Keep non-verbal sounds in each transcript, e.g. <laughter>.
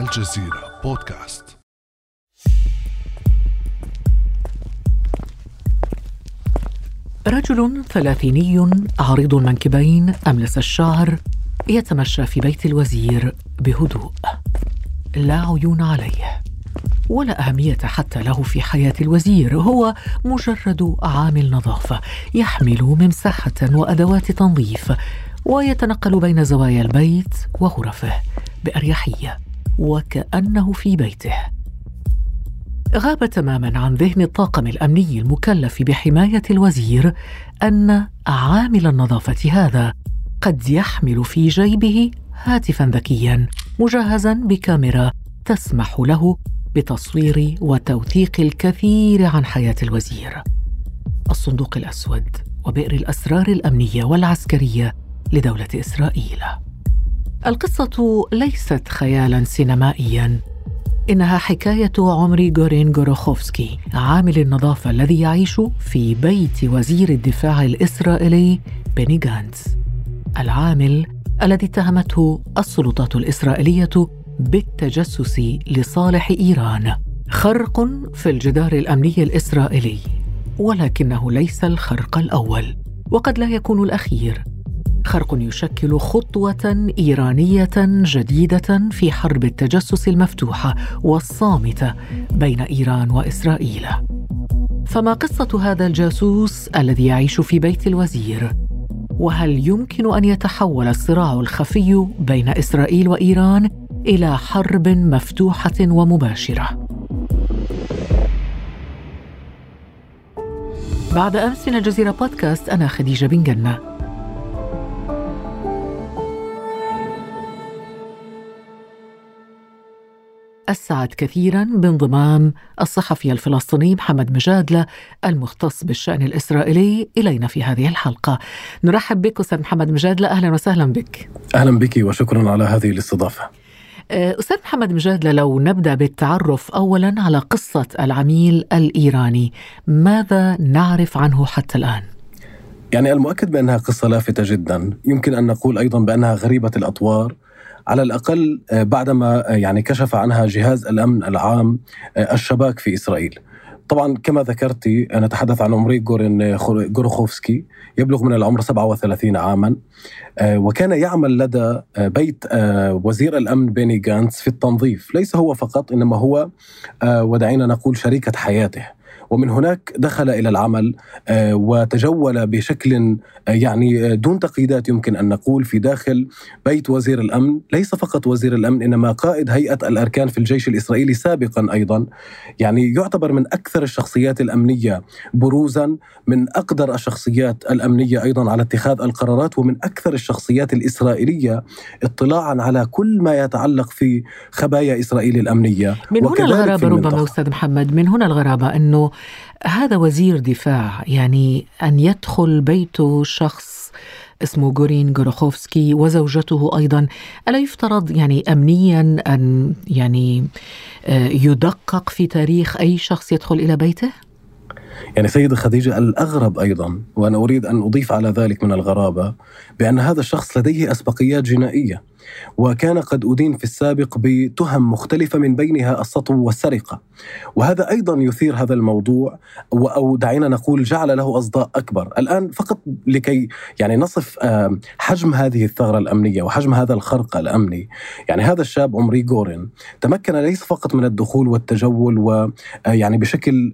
الجزيرة بودكاست. رجل ثلاثيني عريض المنكبين أملس الشعر يتمشى في بيت الوزير بهدوء. لا عيون عليه ولا أهمية حتى له في حياة الوزير. هو مجرد عامل نظافة يحمل ممسحة وأدوات تنظيف ويتنقل بين زوايا البيت وغرفه بأريحية. وكأنه في بيته. غاب تماما عن ذهن الطاقم الأمني المكلف بحماية الوزير أن عامل النظافة هذا قد يحمل في جيبه هاتفا ذكيا مجهزا بكاميرا تسمح له بتصوير وتوثيق الكثير عن حياة الوزير. الصندوق الأسود وبئر الأسرار الأمنية والعسكرية لدولة إسرائيل. القصة ليست خيالا سينمائيا. إنها حكاية عمري غورين غوروخوفسكي عامل النظافة الذي يعيش في بيت وزير الدفاع الإسرائيلي بيني غانتس. العامل الذي اتهمته السلطات الإسرائيلية بالتجسس لصالح إيران. خرق في الجدار الأمني الإسرائيلي ولكنه ليس الخرق الأول وقد لا يكون الأخير. خرق يشكل خطوة إيرانية جديدة في حرب التجسس المفتوحه والصامته بين إيران وإسرائيل. فما قصة هذا الجاسوس الذي يعيش في بيت الوزير؟ وهل يمكن أن يتحول الصراع الخفي بين إسرائيل وإيران إلى حرب مفتوحة ومباشرة؟ بعد أمس من الجزيرة بودكاست أنا خديجة بن جنة. أسعد كثيرا بانضمام الصحفي الفلسطيني محمد مجادلة المختص بالشأن الإسرائيلي إلينا في هذه الحلقة. نرحب بك أستاذ محمد مجادلة. أهلا وسهلا بك. أهلا بك وشكرا على هذه الاستضافة. أه، أستاذ محمد مجادلة لو نبدأ بالتعرف أولا على قصة العميل الإيراني ماذا نعرف عنه حتى الآن؟ يعني المؤكد بأنها قصة لافتة جدا. يمكن أن نقول أيضا بأنها غريبة الأطوار على الأقل آه، بعدما آه، يعني كشف عنها جهاز الأمن العام آه، الشباك في إسرائيل. طبعا كما ذكرتي نتحدث عن عمري جورين جوروخوفسكي يبلغ من العمر 37 عاما وكان يعمل لدى بيت وزير الأمن بيني جانتس في التنظيف ليس هو فقط إنما هو ودعينا نقول شريكة حياته ومن هناك دخل إلى العمل آه، وتجول بشكل آه، يعني آه، دون تقييدات يمكن أن نقول في داخل بيت وزير الأمن، ليس فقط وزير الأمن إنما قائد هيئة الأركان في الجيش الإسرائيلي سابقا أيضا، يعني يعتبر من أكثر الشخصيات الأمنية بروزا، من أقدر الشخصيات الأمنية أيضا على اتخاذ القرارات ومن أكثر الشخصيات الإسرائيلية اطلاعا على كل ما يتعلق في خبايا إسرائيل الأمنية. من هنا الغرابة ربما أستاذ محمد من هنا الغرابة أنه هذا وزير دفاع يعني أن يدخل بيته شخص اسمه غورين غوروخوفسكي وزوجته أيضا ألا يفترض يعني أمنيا أن يعني آه، يدقق في تاريخ أي شخص يدخل إلى بيته؟ يعني سيدة خديجة الأغرب أيضا وأنا أريد أن أضيف على ذلك من الغرابة بأن هذا الشخص لديه أسبقيات جنائية وكان قد أدين في السابق بتهم مختلفة من بينها السطو والسرقة. وهذا أيضا يثير هذا الموضوع أو دعينا نقول جعل له أصداء أكبر. الآن فقط لكي يعني نصف حجم هذه الثغرة الأمنية وحجم هذا الخرق الأمني. يعني هذا الشاب عمري جورين تمكن ليس فقط من الدخول والتجول ويعني بشكل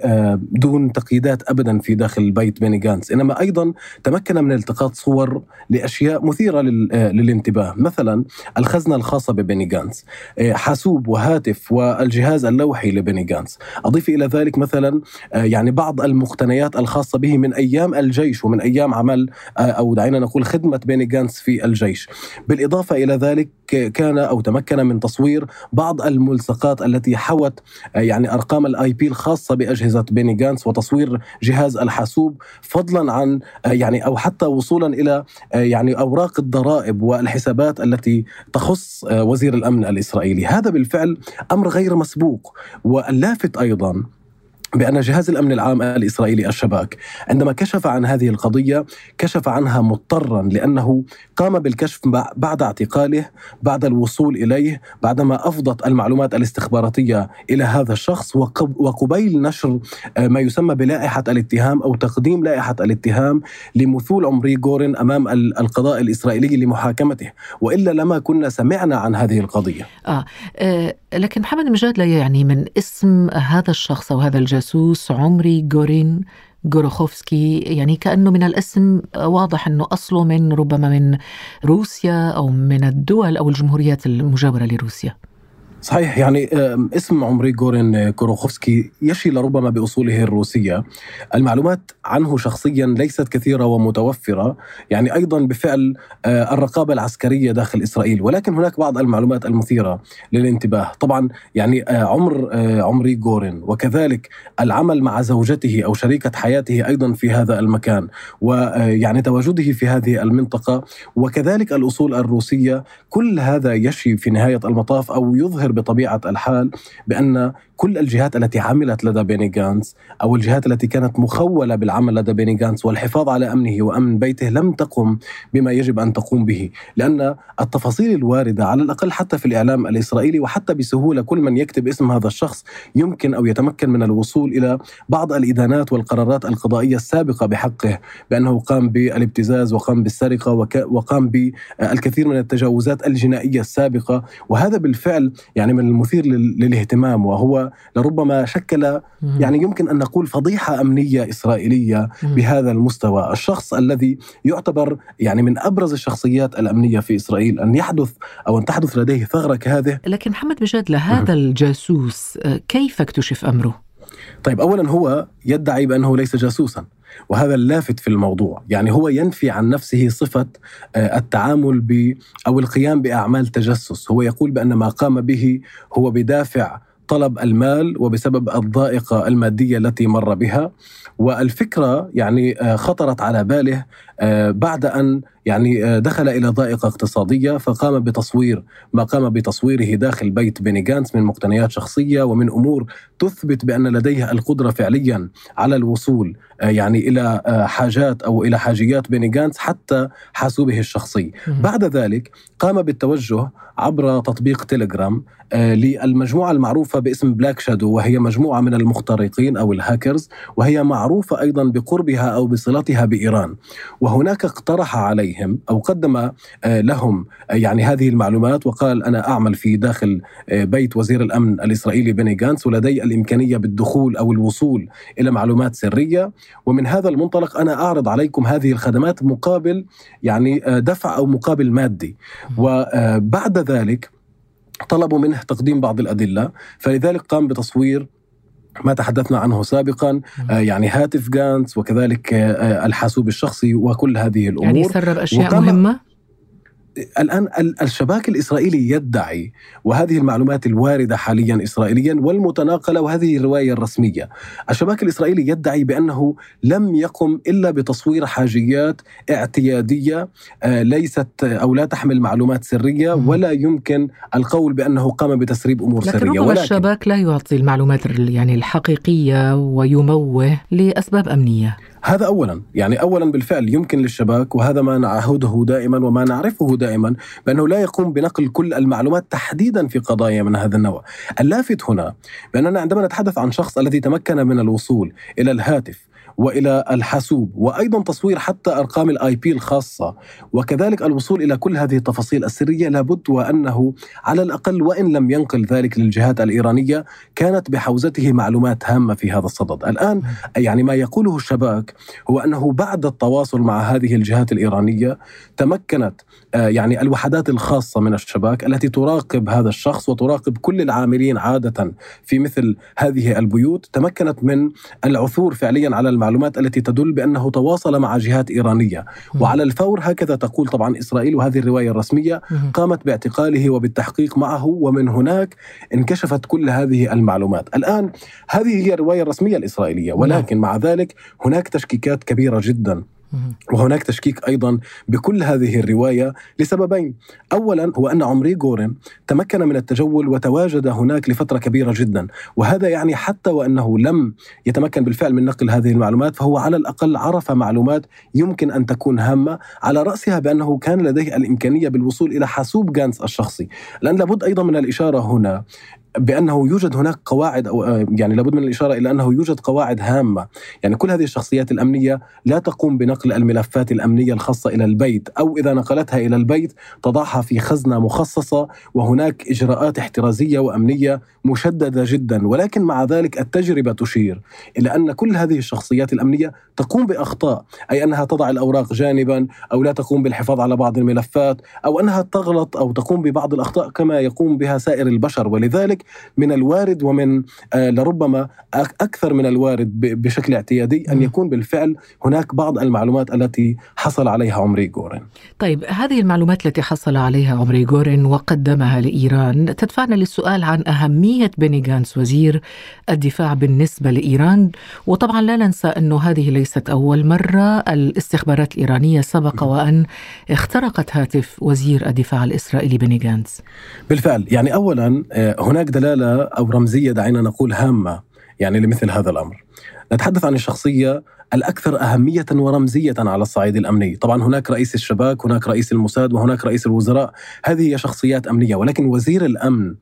دون تقييدات أبدا في داخل البيت بيني جانس إنما أيضا تمكن من التقاط صور لأشياء مثيرة للانتباه. مثلا الخزنة الخاصة ببيني جانس. آه، حاسوب وهاتف والجهاز اللوحي لبيني جانس. أضيف إلى ذلك مثلا آه، يعني بعض المقتنيات الخاصة به من أيام الجيش ومن أيام عمل آه، أو دعينا نقول خدمة بيني جانس في الجيش. بالإضافة إلى ذلك كان أو تمكن من تصوير بعض الملصقات التي حوت يعني أرقام الآي بي الخاصة بأجهزة بيني جانس وتصوير جهاز الحاسوب فضلا عن يعني أو حتى وصولا إلى يعني أوراق الضرائب والحسابات التي تخص آه، وزير الأمن الإسرائيلي، هذا بالفعل أمر غير مسبوق واللافت أيضا بأن جهاز الأمن العام الإسرائيلي الشباك عندما كشف عن هذه القضية كشف عنها مضطرا لأنه قام بالكشف بعد اعتقاله بعد الوصول إليه بعدما أفضت المعلومات الاستخباراتية إلى هذا الشخص وقبيل نشر آه، ما يسمى بلائحة الاتهام أو تقديم لائحة الاتهام لمثول عمري جورن أمام القضاء الإسرائيلي لمحاكمته وإلا لما كنا سمعنا عن هذه القضية آه. آه لكن محمد مجاد لا يعني من اسم هذا الشخص أو هذا الجاسوس عمري جورين جوروخوفسكي يعني كأنه من الاسم واضح أنه أصله من ربما من روسيا أو من الدول أو الجمهوريات المجاورة لروسيا. صحيح يعني اسم عمري جورين كوروخوفسكي يشي لربما بأصوله الروسية. المعلومات عنه شخصيا ليست كثيرة ومتوفرة يعني أيضا بفعل آه، الرقابة العسكرية داخل إسرائيل ولكن هناك بعض المعلومات المثيرة للانتباه. طبعا يعني آه، عمر آه، عمري جورين وكذلك العمل مع زوجته أو شريكة حياته أيضا في هذا المكان ويعني تواجده في هذه المنطقة وكذلك الأصول الروسية. كل هذا يشي في نهاية المطاف أو يظهر بطبيعة الحال بأن كل الجهات التي عملت لدى بيني جانس أو الجهات التي كانت مخولة بالعمل لدى بيني جانس والحفاظ على أمنه وأمن بيته لم تقم بما يجب أن تقوم به، لأن التفاصيل الواردة على الأقل حتى في الإعلام الإسرائيلي وحتى بسهولة كل من يكتب اسم هذا الشخص يمكن أو يتمكن من الوصول إلى بعض الإدانات والقرارات القضائية السابقة بحقه بأنه قام بالابتزاز وقام بالسرقة وقام بالكثير من التجاوزات الجنائية السابقة وهذا بالفعل يعني من المثير للاهتمام وهو لربما شكل يعني يمكن أن نقول فضيحة أمنية إسرائيلية بهذا المستوى، الشخص الذي يعتبر يعني من أبرز الشخصيات الأمنية في إسرائيل أن يحدث أو أن تحدث لديه ثغره كهذه لكن محمد بجاد لهذا الجاسوس آه، كيف اكتشف أمره؟ طيب اولا هو يدعي بأنه ليس جاسوسا. وهذا اللافت في الموضوع. يعني هو ينفي عن نفسه صفة آه، التعامل ب أو القيام بأعمال تجسس. هو يقول بأن ما قام به هو بدافع طلب المال وبسبب الضائقة المادية التي مر بها. والفكرة يعني آه، خطرت على باله آه، بعد أن يعني آه، دخل إلى ضائقة اقتصادية فقام بتصوير ما قام بتصويره داخل بيت بيني جانس من مقتنيات شخصية ومن أمور تثبت بأن لديه القدرة فعليا على الوصول يعني إلى حاجات أو إلى حاجيات بيني جانس حتى حاسوبه الشخصي. بعد ذلك قام بالتوجه عبر تطبيق تيليجرام للمجموعة المعروفة باسم Black Shadow وهي مجموعة من المخترقين أو الهاكرز وهي معروفة أيضا بقربها أو بصلتها بإيران. وهناك اقترح عليهم أو قدم آه، لهم آه، يعني هذه المعلومات وقال أنا أعمل في داخل آه، بيت وزير الأمن الإسرائيلي بني جانس ولدي الإمكانية بالدخول أو الوصول إلى معلومات سرية. ومن هذا المنطلق أنا أعرض عليكم هذه الخدمات مقابل يعني دفع أو مقابل مادي. وبعد ذلك طلبوا منه تقديم بعض الأدلة فلذلك قام بتصوير ما تحدثنا عنه سابقا آه يعني هاتف جانتس وكذلك آه الحاسوب الشخصي وكل هذه الأمور. يعني سرب أشياء مهمة؟ الآن الشباك الإسرائيلي يدعي وهذه المعلومات الواردة حاليا اسرائيليا والمتناقلة وهذه الرواية الرسمية. الشباك الإسرائيلي يدعي بأنه لم يقم إلا بتصوير حاجيات اعتيادية آه، ليست أو لا تحمل معلومات سرية ولا يمكن القول بأنه قام بتسريب أمور لكن سرية ولكن الشباك لا يعطي المعلومات يعني الحقيقية ويموه لأسباب أمنية. هذا اولا، يعني اولا بالفعل يمكن للشباك وهذا ما نعهده دائما وما نعرفه دائما بأنه لا يقوم بنقل كل المعلومات تحديدا في قضايا من هذا النوع. اللافت هنا بأننا عندما نتحدث عن شخص الذي تمكن من الوصول إلى الهاتف وإلى الحاسوب وأيضا تصوير حتى أرقام ال IP الخاصة. وكذلك الوصول إلى كل هذه التفاصيل السرية لابد وأنه على الأقل وإن لم ينقل ذلك للجهات الإيرانية كانت بحوزته معلومات هامة في هذا الصدد، الآن يعني ما يقوله الشباك هو أنه بعد التواصل مع هذه الجهات الإيرانية تمكنت آه، يعني الوحدات الخاصة من الشباك التي تراقب هذا الشخص وتراقب كل العاملين عادة في مثل هذه البيوت تمكنت من العثور فعليا على المعلومات التي تدل بأنه تواصل مع جهات إيرانية. وعلى الفور هكذا تقول طبعا إسرائيل وهذه الرواية الرسمية قامت باعتقاله وبالتحقيق معه ومن هناك انكشفت كل هذه المعلومات. الآن هذه هي الرواية الرسمية الإسرائيلية ولكن مع ذلك هناك تشكيكات كبيرة جدا. وهناك تشكيك أيضا بكل هذه الرواية لسببين، اولا هو أن عمري جورن تمكن من التجول وتواجد هناك لفترة كبيرة جدا، وهذا يعني حتى وأنه لم يتمكن بالفعل من نقل هذه المعلومات فهو على الأقل عرف معلومات يمكن أن تكون هامة، على رأسها بأنه كان لديه الإمكانية بالوصول إلى حاسوب جانس الشخصي، لأن لابد أيضا من الإشارة هنا بأنه يوجد هناك قواعد أو آه، يعني لابد من الإشارة إلى أنه يوجد قواعد هامة، يعني كل هذه الشخصيات الأمنية لا تقوم بنقل الملفات الأمنية الخاصة إلى البيت، أو إذا نقلتها إلى البيت تضعها في خزنة مخصصة وهناك إجراءات احترازية وأمنية مشددة جدا، ولكن مع ذلك التجربة تشير إلى أن كل هذه الشخصيات الأمنية تقوم بأخطاء، أي أنها تضع الأوراق جانبا أو لا تقوم بالحفاظ على بعض الملفات أو أنها تغلط أو تقوم ببعض الأخطاء كما يقوم بها سائر البشر، ولذلك ذلك من الوارد ومن آه، لربما أكثر من الوارد بشكل اعتيادي أن يكون بالفعل هناك بعض المعلومات التي حصل عليها عمري جورين طيب هذه المعلومات التي حصل عليها عمري جورين وقدمها لإيران تدفعنا للسؤال عن أهمية بني جانس وزير الدفاع بالنسبة لإيران. وطبعا لا ننسى أنه هذه ليست أول مرة الاستخبارات الإيرانية سبق وأن اخترقت هاتف وزير الدفاع الإسرائيلي بني جانس بالفعل يعني أولا آه، هناك دلالة أو رمزية دعينا نقول هامة يعني لمثل هذا الأمر. نتحدث عن الشخصية الأكثر أهمية ورمزية على الصعيد الأمني، طبعا هناك رئيس الشباك، هناك رئيس الموساد وهناك رئيس الوزراء، هذه هي شخصيات أمنية، ولكن وزير الأمن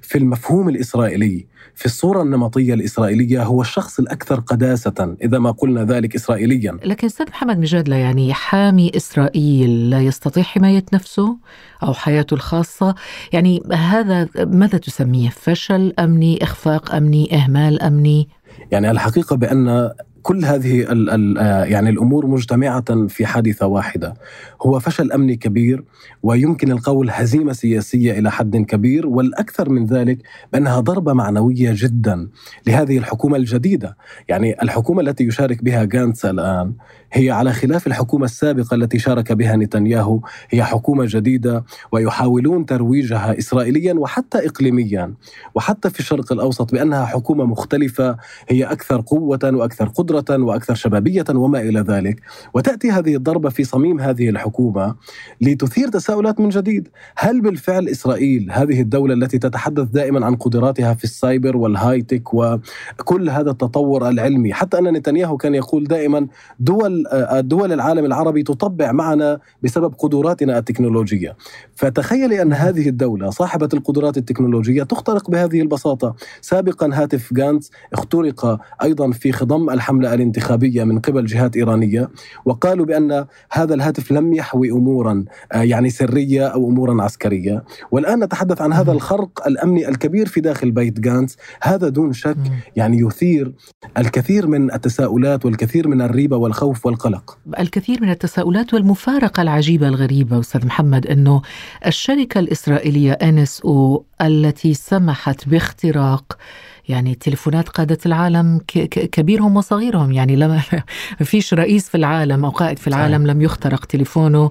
في المفهوم الإسرائيلي في الصورة النمطية الإسرائيلية هو الشخص الأكثر قداسة إذا ما قلنا ذلك إسرائيليا. لكن أستاذ محمد مجادلة يعني حامي إسرائيل لا يستطيع حماية نفسه أو حياته الخاصة؟ يعني هذا ماذا تسميه؟ فشل أمني إخفاق أمني إهمال أمني؟ يعني الحقيقة بأن كل هذه ال ال آه، يعني الأمور مجتمعة في حادثة واحدة. هو فشل أمني كبير ويمكن القول هزيمة سياسية إلى حد كبير والأكثر من ذلك بأنها ضربة معنوية جدا لهذه الحكومة الجديدة. يعني الحكومة التي يشارك بها جانتس الآن هي على خلاف الحكومة السابقة التي شارك بها نتنياهو. هي حكومة جديدة ويحاولون ترويجها اسرائيليا وحتى اقليميا. وحتى في الشرق الأوسط بأنها حكومة مختلفة هي أكثر قوة وأكثر قدرة قدرة وأكثر شبابية وما إلى ذلك. وتأتي هذه الضربة في صميم هذه الحكومة لتثير تساؤلات من جديد. هل بالفعل إسرائيل هذه الدولة التي تتحدث دائما عن قدراتها في ال cyber وال high-tech وكل هذا التطور العلمي حتى أن نتنياهو كان يقول دائما دول دول العالم العربي تطبع معنا بسبب قدراتنا التكنولوجية. فتخيلي أن هذه الدولة صاحبة القدرات التكنولوجية تخترق بهذه البساطة. سابقا هاتف جانتس اخترق أيضا في خضم الحملة الحملة الانتخابية من قبل جهات إيرانية وقالوا بأن هذا الهاتف لم يحوي أمورا آه، يعني سرية أو أمورا عسكرية. والآن نتحدث عن هذا الخرق الأمني الكبير في داخل بيت جانس. هذا دون شك يعني يثير الكثير من التساؤلات والكثير من الريبة والخوف والقلق. الكثير من التساؤلات والمفارقة العجيبة الغريبة أستاذ محمد أنه الشركة الإسرائيلية NSO التي سمحت باختراق يعني تليفونات قادة العالم كبيرهم وصغيرهم. يعني لما <laughs> فيش رئيس في العالم أو قائد في العالم لم يخترق تليفونه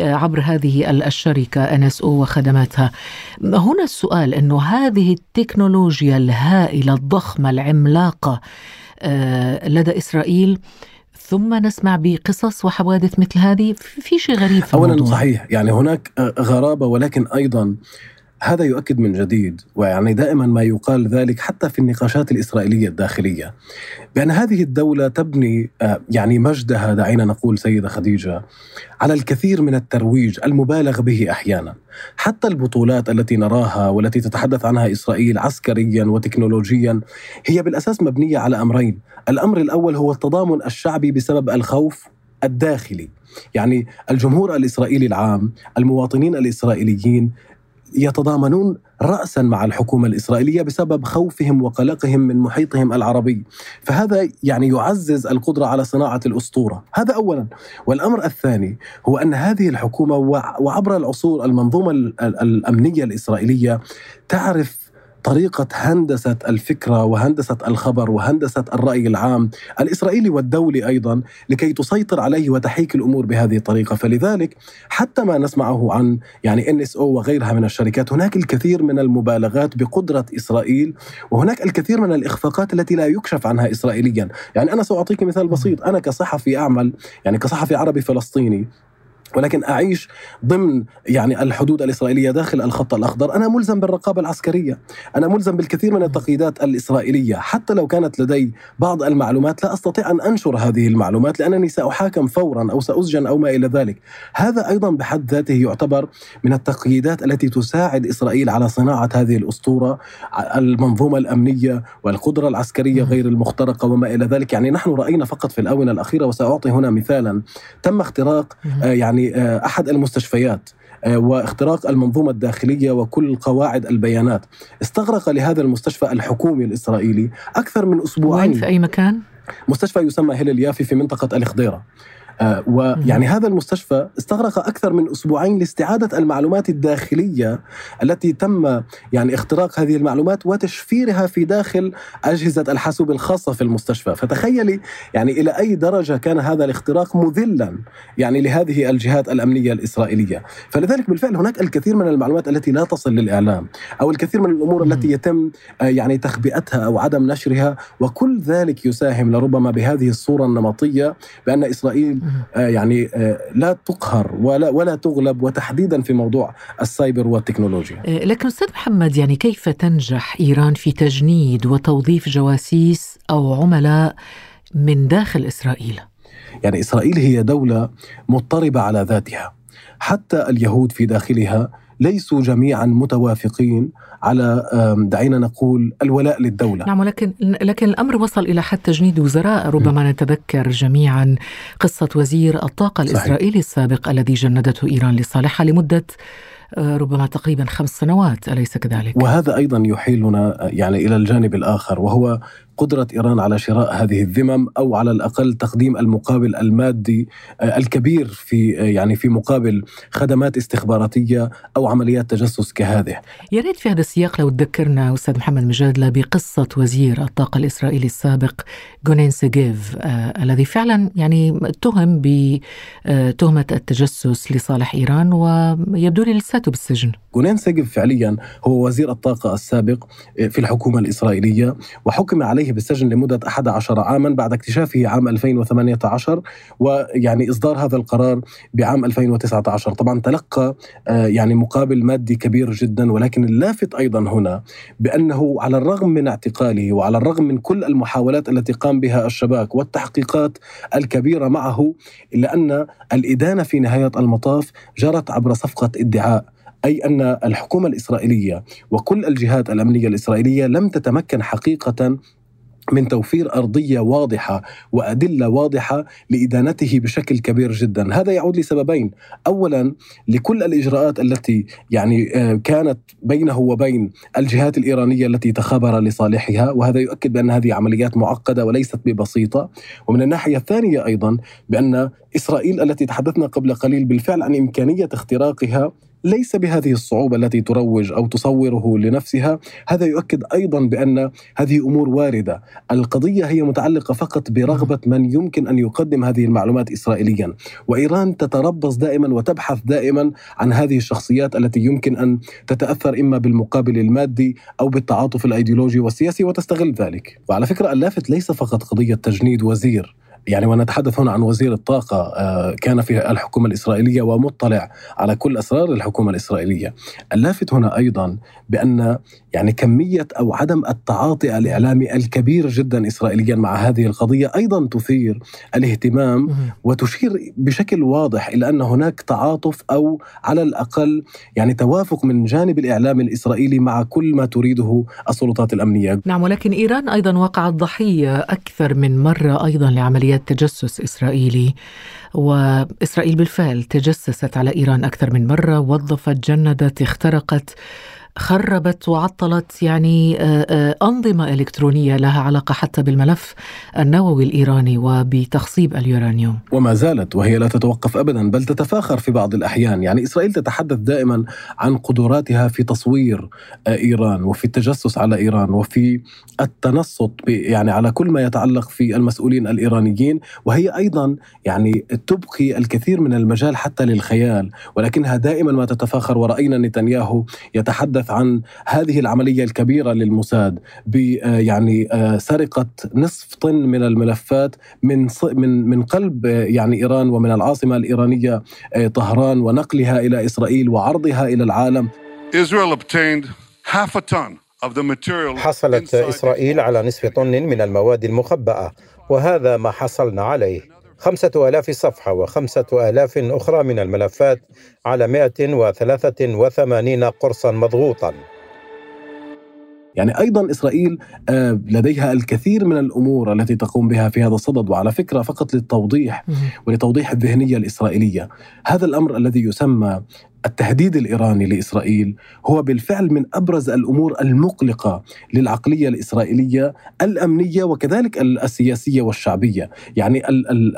عبر هذه الشركة أو وخدماتها. هنا السؤال أنه هذه التكنولوجيا الهائلة الضخمة العملاقة آه، لدى إسرائيل ثم نسمع بقصص وحوادث مثل هذه في شيء غريب في اولا الموضوع. صحيح. يعني هناك غرابة ولكن أيضا هذا يؤكد من جديد ويعني دائما ما يقال ذلك حتى في النقاشات الإسرائيلية الداخلية بأن هذه الدولة تبني آه، يعني مجدها دعينا نقول سيدة خديجة على الكثير من الترويج المبالغ به أحيانا. حتى البطولات التي نراها والتي تتحدث عنها إسرائيل عسكريا وتكنولوجيا هي بالأساس مبنية على أمرين. الأمر الأول هو التضامن الشعبي بسبب الخوف الداخلي. يعني الجمهور الإسرائيلي العام المواطنين الإسرائيليين يتضامنون راسا مع الحكومة الإسرائيلية بسبب خوفهم وقلقهم من محيطهم العربي، فهذا يعني يعزز القدرة على صناعة الأسطورة، هذا اولا، والأمر الثاني هو أن هذه الحكومة وعبر العصور المنظومة الأمنية الإسرائيلية تعرف طريقة هندسة الفكرة وهندسة الخبر وهندسة الرأي العام الإسرائيلي والدولي أيضا لكي تسيطر عليه وتحيك الأمور بهذه الطريقة. فلذلك حتى ما نسمعه عن يعني إن إس أو وغيرها من الشركات هناك الكثير من المبالغات بقدرة إسرائيل وهناك الكثير من الإخفاقات التي لا يكشف عنها إسرائيليا. يعني أنا سأعطيك مثال بسيط. أنا كصحفي أعمل يعني كصحفي عربي فلسطيني ولكن أعيش ضمن يعني الحدود الإسرائيلية داخل الخط الأخضر. أنا ملزم بالرقابة العسكرية. أنا ملزم بالكثير من التقييدات الإسرائيلية. حتى لو كانت لدي بعض المعلومات لا أستطيع أن أنشر هذه المعلومات لأنني سأحاكم فورا أو سأسجن أو ما إلى ذلك. هذا أيضا بحد ذاته يعتبر من التقييدات التي تساعد إسرائيل على صناعة هذه الأسطورة المنظومة الأمنية والقدرة العسكرية غير المخترقة وما إلى ذلك. يعني نحن رأينا فقط في الآونة الأخيرة وسأعطي هنا مثالا تم اختراق يعني يعني آه، أحد المستشفيات آه، واختراق المنظومة الداخلية وكل قواعد البيانات. استغرق لهذا المستشفى الحكومي الإسرائيلي أكثر من أسبوعين. وين؟ في أي مكان؟ مستشفى يسمى هيل يافي في منطقة الخضيرة. آه، ويعني هذا المستشفى استغرق أكثر من أسبوعين لاستعادة المعلومات الداخلية التي تم يعني اختراق هذه المعلومات وتشفيرها في داخل أجهزة الحاسوب الخاصة في المستشفى، فتخيلي يعني إلى أي درجة كان هذا الاختراق مذلا يعني لهذه الجهات الأمنية الإسرائيلية، فلذلك بالفعل هناك الكثير من المعلومات التي لا تصل للإعلام أو الكثير من الأمور التي يتم آه، يعني تخبئتها أو عدم نشرها وكل ذلك يساهم لربما بهذه الصورة النمطية بأن إسرائيل آه، يعني آه، لا تقهر ولا ولا تغلب وتحديدا في موضوع السايبر والتكنولوجيا. آه، لكن أستاذ محمد يعني كيف تنجح إيران في تجنيد وتوظيف جواسيس أو عملاء من داخل إسرائيل؟ يعني إسرائيل هي دولة مضطربة على ذاتها. حتى اليهود في داخلها ليسوا جميعا متوافقين على دعينا نقول الولاء للدولة نعم ولكن لكن الأمر وصل إلى حد تجنيد وزراء ربما م. نتذكر جميعا قصة وزير الطاقة صحيح. الإسرائيلي السابق الذي جندته إيران لصالحها لمدة آه، ربما تقريبا خمس سنوات أليس كذلك؟ وهذا أيضا يحيلنا يعني إلى الجانب الآخر وهو قدرة إيران على شراء هذه الذمم أو على الأقل تقديم المقابل المادي آه، الكبير في آه، يعني في مقابل خدمات استخباراتية أو عمليات تجسس كهذه. يا ريت في هذا السياق لو تذكرنا أستاذ محمد مجادلة بقصة وزير الطاقة الإسرائيلي السابق جونين سيجيف آه الذي فعلا يعني اتهم بتهمة التجسس لصالح إيران ويبدو لي لساته بالسجن. جونين سيجيف فعليا هو وزير الطاقة السابق في الحكومة الإسرائيلية وحكم عليه عليه بالسجن لمدة 11 عاما بعد اكتشافه عام 2018 ويعني إصدار هذا القرار بعام 2019 طبعا تلقى آه، يعني مقابل مادي كبير جدا ولكن اللافت أيضا هنا بأنه على الرغم من اعتقاله وعلى الرغم من كل المحاولات التي قام بها الشباك والتحقيقات الكبيرة معه إلا أن الإدانة في نهاية المطاف جرت عبر صفقة ادعاء أي أن الحكومة الإسرائيلية وكل الجهات الأمنية الإسرائيلية لم تتمكن حقيقة من توفير أرضية واضحة وأدلة واضحة لإدانته بشكل كبير جدا، هذا يعود لسببين، اولا لكل الإجراءات التي يعني آه، كانت بينه وبين الجهات الإيرانية التي تخابر لصالحها، وهذا يؤكد بأن هذه عمليات معقدة وليست ببسيطة، ومن الناحية الثانية أيضا بأن إسرائيل التي تحدثنا قبل قليل بالفعل عن إمكانية اختراقها ليس بهذه الصعوبة التي تروج أو تصوره لنفسها. هذا يؤكد أيضا بأن هذه أمور واردة. القضية هي متعلقة فقط برغبة من يمكن أن يقدم هذه المعلومات إسرائيليا. وإيران تتربص دائما وتبحث دائما عن هذه الشخصيات التي يمكن أن تتأثر إما بالمقابل المادي أو بالتعاطف الأيديولوجي والسياسي وتستغل ذلك. وعلى فكرة اللافت ليس فقط قضية تجنيد وزير. يعني ونتحدث هنا عن وزير الطاقة آه، كان في الحكومة الإسرائيلية ومطلع على كل أسرار الحكومة الإسرائيلية. اللافت هنا أيضا بأن يعني كمية أو عدم التعاطي الإعلامي الكبير جدا إسرائيليا مع هذه القضية أيضا تثير الاهتمام وتشير بشكل واضح إلى أن هناك تعاطف أو على الأقل يعني توافق من جانب الإعلام الإسرائيلي مع كل ما تريده السلطات الأمنية. نعم ولكن إيران أيضا وقعت ضحية أكثر من مرة أيضا لعمليات تجسس إسرائيلي وإسرائيل بالفعل تجسست على إيران أكثر من مرة وظفت جندت اخترقت خربت وعطلت يعني آه، آه، أنظمة إلكترونية لها علاقة حتى بالملف النووي الإيراني وبتخصيب اليورانيوم. وما زالت وهي لا تتوقف أبدا بل تتفاخر في بعض الأحيان. يعني إسرائيل تتحدث دائما عن قدراتها في تصوير آه، إيران وفي التجسس على إيران وفي التنصت يعني على كل ما يتعلق في المسؤولين الإيرانيين. وهي أيضا يعني تبقي الكثير من المجال حتى للخيال. ولكنها دائما ما تتفاخر ورأينا نتنياهو يتحدث عن هذه العملية الكبيرة للموساد ب آه، يعني آه، سرقة نصف طن من الملفات من من من قلب آه، يعني إيران ومن العاصمة الإيرانية طهران ونقلها إلى إسرائيل وعرضها إلى العالم. Israel obtained half a ton حصلت إسرائيل على نصف طن من المواد المخبأة وهذا ما حصلنا عليه. خمسة آلاف صفحة وخمسة آلاف أخرى من الملفات على 183 قرصا مضغوطا. يعني أيضا إسرائيل آه، لديها الكثير من الأمور التي تقوم بها في هذا الصدد وعلى فكرة فقط للتوضيح ولتوضيح الذهنية الإسرائيلية. هذا الأمر الذي يسمى التهديد الإيراني لإسرائيل هو بالفعل من أبرز الأمور المقلقة للعقلية الإسرائيلية الأمنية وكذلك السياسية والشعبية، يعني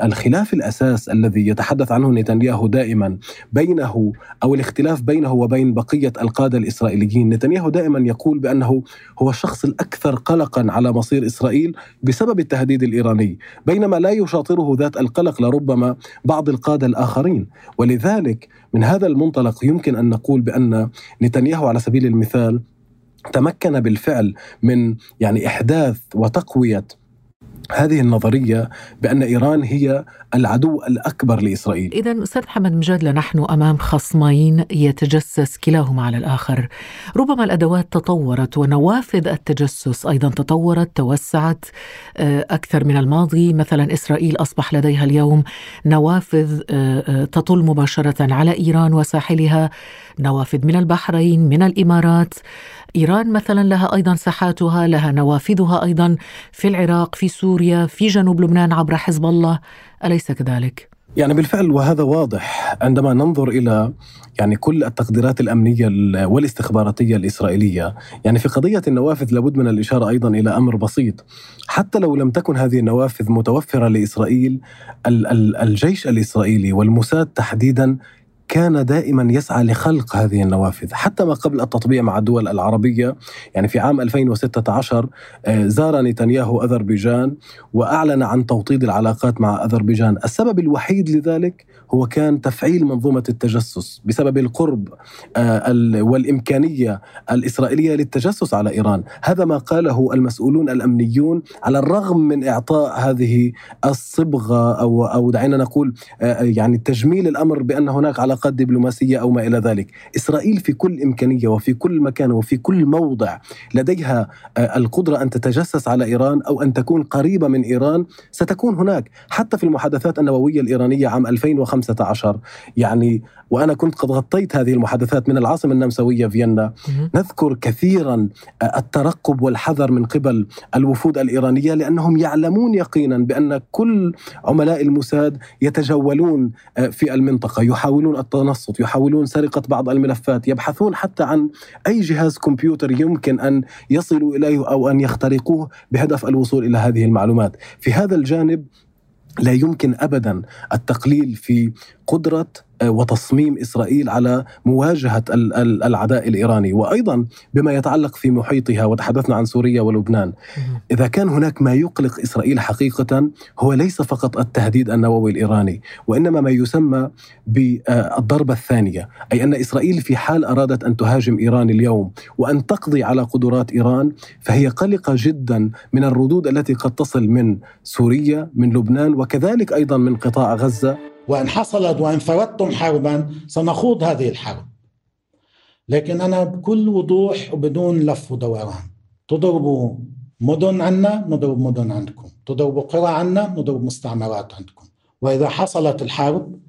الخلاف الأساس الذي يتحدث عنه نتنياهو دائما بينه أو الاختلاف بينه وبين بقية القادة الإسرائيليين، نتنياهو دائما يقول بأنه هو الشخص الأكثر قلقا على مصير إسرائيل بسبب التهديد الإيراني، بينما لا يشاطره ذات القلق لربما بعض القادة الآخرين، ولذلك من هذا المنطلق يمكن أن نقول بأن نتنياهو على سبيل المثال تمكن بالفعل من يعني إحداث وتقوية هذه النظرية بأن إيران هي العدو الأكبر لإسرائيل. اذا أستاذ محمد مجادله نحن أمام خصمين يتجسس كلاهما على الآخر. ربما الأدوات تطورت ونوافذ التجسس أيضا تطورت توسعت آه، أكثر من الماضي، مثلا إسرائيل أصبح لديها اليوم نوافذ آه، آه، تطل مباشرة على إيران وساحلها، نوافذ من البحرين، من الإمارات. إيران مثلا لها أيضا ساحاتها، لها نوافذها أيضا في العراق، في سوريا، في جنوب لبنان عبر حزب الله، أليس كذلك؟ يعني بالفعل وهذا واضح. عندما ننظر إلى يعني كل التقديرات الأمنية والاستخباراتية الإسرائيلية، يعني في قضية النوافذ لابد من الإشارة أيضا إلى أمر بسيط، حتى لو لم تكن هذه النوافذ متوفرة لإسرائيل، الجيش الإسرائيلي والموساد تحديدا كان دائما يسعى لخلق هذه النوافذ. حتى ما قبل التطبيع مع الدول العربية يعني في عام 2016 آه، زار نتنياهو أذربيجان وأعلن عن توطيد العلاقات مع أذربيجان. السبب الوحيد لذلك هو كان تفعيل منظومة التجسس بسبب القرب آه، والإمكانية الإسرائيلية للتجسس على إيران. هذا ما قاله المسؤولون الأمنيون على الرغم من إعطاء هذه الصبغة أو, أو دعينا نقول آه، يعني تجميل الأمر بأن هناك علاقات دبلوماسية أو ما إلى ذلك. إسرائيل في كل إمكانية وفي كل مكان وفي كل موضع لديها آه، القدرة أن تتجسس على إيران أو أن تكون قريبة من إيران ستكون هناك. حتى في المحادثات النووية الإيرانية عام 2005 15 يعني وأنا كنت قد غطيت هذه المحادثات من العاصمة النمساوية فيينا. نذكر كثيرا الترقب والحذر من قبل الوفود الإيرانية لأنهم يعلمون يقينا بأن كل عملاء الموساد يتجولون في المنطقة. يحاولون التنصت يحاولون سرقة بعض الملفات يبحثون حتى عن أي جهاز كمبيوتر يمكن أن يصلوا إليه أو أن يخترقوه بهدف الوصول إلى هذه المعلومات. في هذا الجانب لا يمكن ابدا التقليل في قدرة وتصميم إسرائيل على مواجهة العداء الإيراني. وأيضا بما يتعلق في محيطها وتحدثنا عن سوريا ولبنان. إذا كان هناك ما يقلق إسرائيل حقيقه هو ليس فقط التهديد النووي الإيراني وإنما ما يسمى بالضربة الثانية. أي أن إسرائيل في حال أرادت أن تهاجم إيران اليوم وأن تقضي على قدرات إيران فهي قلقة جدا من الردود التي قد تصل من سوريا من لبنان وكذلك أيضا من قطاع غزة. وإن حصلت وإن فرضتم حربا سنخوض هذه الحرب. لكن أنا بكل وضوح وبدون لف ودوران. تضربوا مدن عنا نضرب مدن عندكم. تضربوا قرى عنا نضرب مستعمرات عندكم. وإذا حصلت الحرب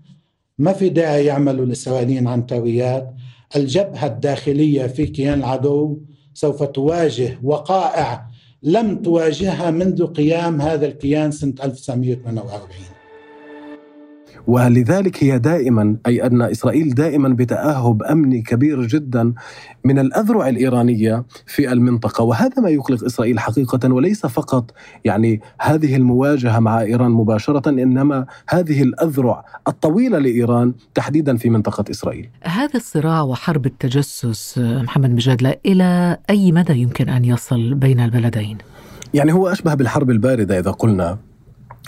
ما في داعي يعملوا الإسرائيليين عنتريات الجبهة الداخلية في كيان العدو سوف تواجه وقائع لم تواجهها منذ قيام هذا الكيان سنة 1948 ولذلك هي دائما أي أن إسرائيل دائما بتأهب أمني كبير جدا من الأذرع الإيرانية في المنطقة وهذا ما يقلق إسرائيل حقيقة وليس فقط يعني هذه المواجهة مع إيران مباشرة إنما هذه الأذرع الطويلة لإيران تحديدا في منطقة إسرائيل. هذا الصراع وحرب التجسس محمد مجادله إلى أي مدى يمكن أن يصل بين البلدين؟ يعني هو أشبه بالحرب الباردة إذا قلنا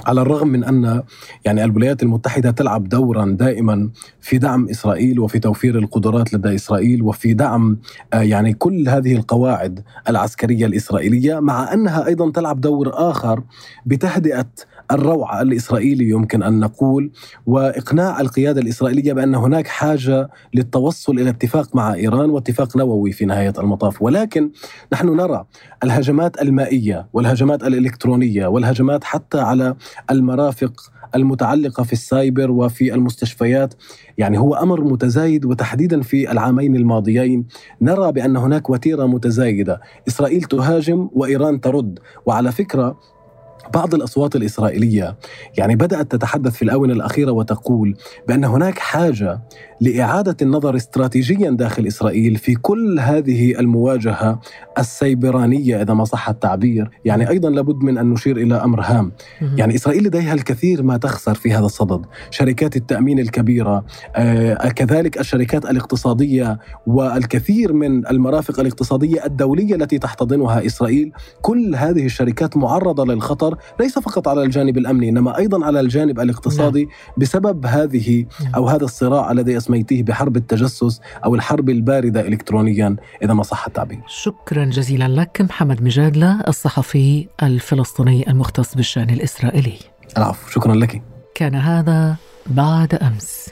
على الرغم من أن يعني الولايات المتحدة تلعب دورا دائما في دعم إسرائيل وفي توفير القدرات لدى إسرائيل وفي دعم آه، يعني كل هذه القواعد العسكرية الإسرائيلية مع أنها أيضا تلعب دور آخر بتهدئة الروع الإسرائيلي يمكن أن نقول وإقناع القيادة الإسرائيلية بأن هناك حاجة للتوصل إلى اتفاق مع إيران واتفاق نووي في نهاية المطاف. ولكن نحن نرى الهجمات المائية والهجمات الإلكترونية والهجمات حتى على المرافق المتعلقة في السايبر وفي المستشفيات يعني هو أمر متزايد. وتحديدا في العامين الماضيين نرى بأن هناك وتيرة متزايدة. إسرائيل تهاجم وإيران ترد. وعلى فكرة بعض الأصوات الإسرائيلية يعني بدأت تتحدث في الآونة الأخيرة وتقول بأن هناك حاجة لإعادة النظر استراتيجيا داخل إسرائيل في كل هذه المواجهة السيبرانية إذا ما صح التعبير، يعني أيضا لابد من أن نشير إلى أمر هام، يعني إسرائيل لديها الكثير ما تخسر في هذا الصدد، شركات التأمين الكبيرة، آه كذلك الشركات الاقتصادية والكثير من المرافق الاقتصادية الدولية التي تحتضنها إسرائيل، كل هذه الشركات معرضة للخطر. ليس فقط على الجانب الأمني إنما أيضا على الجانب الاقتصادي نعم. بسبب هذه نعم. أو هذا الصراع الذي اسميته بحرب التجسس أو الحرب الباردة الكترونيا إذا ما صح التعبير. شكرا جزيلا لك محمد مجادله الصحفي الفلسطيني المختص بالشأن الإسرائيلي. العفو شكرا لك. كان هذا بعد أمس.